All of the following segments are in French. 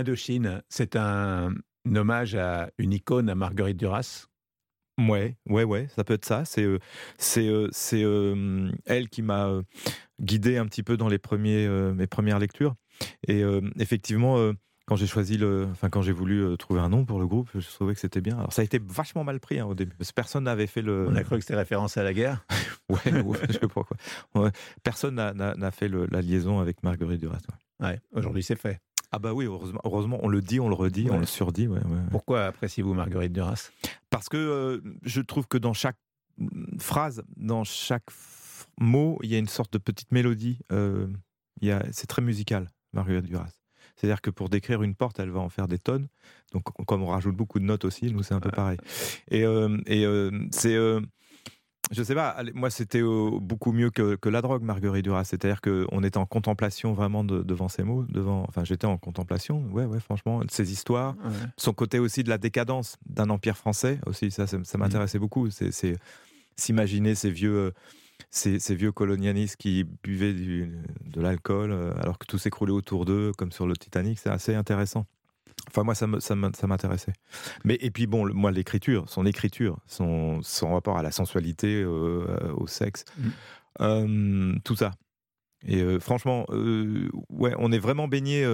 Indochine, c'est un, hommage à une icône, à Marguerite Duras? Ouais, ouais, ouais, ça peut être ça. C'est euh, c'est euh, c'est euh, elle qui m'a guidé un petit peu dans les premiers mes premières lectures. Et effectivement, quand j'ai choisi le, enfin quand j'ai voulu trouver un nom pour le groupe, je trouvais que c'était bien. Alors ça a été vachement mal pris hein, au début, parce que personne n'avait fait le. On a cru que c'était référence à la guerre. ouais, ouais, je sais pas quoi. Personne n'a fait la liaison avec Marguerite Duras. Ouais, aujourd'hui c'est fait. Ah bah oui, heureusement, heureusement, on le dit, on le redit, on le surdit. Ouais, Pourquoi appréciez-vous Marguerite Duras? Parce que euh, je trouve que dans chaque phrase, dans chaque mot, il y a une sorte de petite mélodie. Euh, c'est très musical, Marguerite Duras. C'est-à-dire que pour décrire une porte, elle va en faire des tonnes. Donc, comme on rajoute beaucoup de notes aussi, nous, c'est un peu pareil. Et, euh, et c'est je sais pas, moi c'était beaucoup mieux que, la drogue, Marguerite Duras. C'est-à-dire qu'on était en contemplation vraiment devant ces mots, devant. Enfin, j'étais en contemplation, ouais, ouais, franchement, de ces histoires. Son côté aussi de la décadence d'un empire français aussi, ça, ça, m'intéressait beaucoup. C'est s'imaginer ces vieux. Euh, ces, vieux colonialistes qui buvaient de l'alcool euh, alors que tout s'écroulait autour d'eux, comme sur le Titanic, c'est assez intéressant. Enfin, moi, ça, m'intéressait. Mais et puis bon, moi, l'écriture, son écriture, son, son rapport à la sensualité, euh, au sexe, mmh. euh, tout ça. Et euh, franchement, ouais, on est vraiment baigné.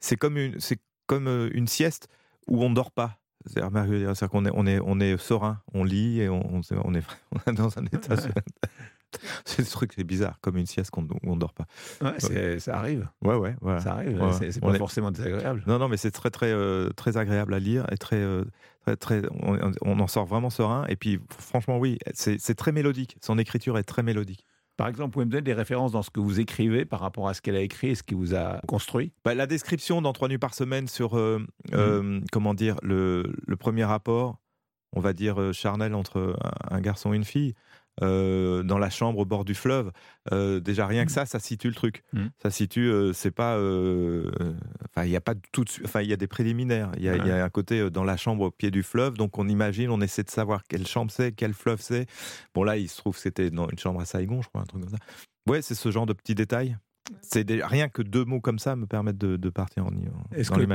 c'est comme une, c'est comme une sieste où on ne dort pas. C'est-à-dire qu'on est, on est, on est serein, on lit et on, on, est, dans un état. c'est ce truc, c'est bizarre, comme une sieste qu'on on dort pas. Ouais, ça arrive. Ouais, ouais, Ça arrive. C'est pas forcément désagréable. Non, non, mais c'est très, très, euh, très agréable à lire et très, euh, très, très on, en sort vraiment serein. Et puis, franchement, oui, c'est très mélodique. Son écriture est très mélodique. Par exemple, vous pouvez me donner des références dans ce que vous écrivez par rapport à ce qu'elle a écrit et ce qui vous a construit? Bah, La description dans Trois nuits par semaine sur, euh, mmh. comment dire, le, le, premier rapport, on va dire, charnel entre un garçon et une fille. Euh, dans la chambre au bord du fleuve. Euh, déjà rien que mmh. ça, ça situe le truc. Mmh. Ça situe, euh, c'est pas, enfin il y a pas tout, enfin il y a des préliminaires. Il y, a un côté dans la chambre au pied du fleuve, donc on imagine, on essaie de savoir quelle chambre c'est, quel fleuve c'est. Bon là, il se trouve que c'était dans une chambre à Saigon, je crois, un truc comme ça. Ouais, c'est ce genre de petits détails. C'est rien que deux mots comme ça me permettent de, partir en, en dans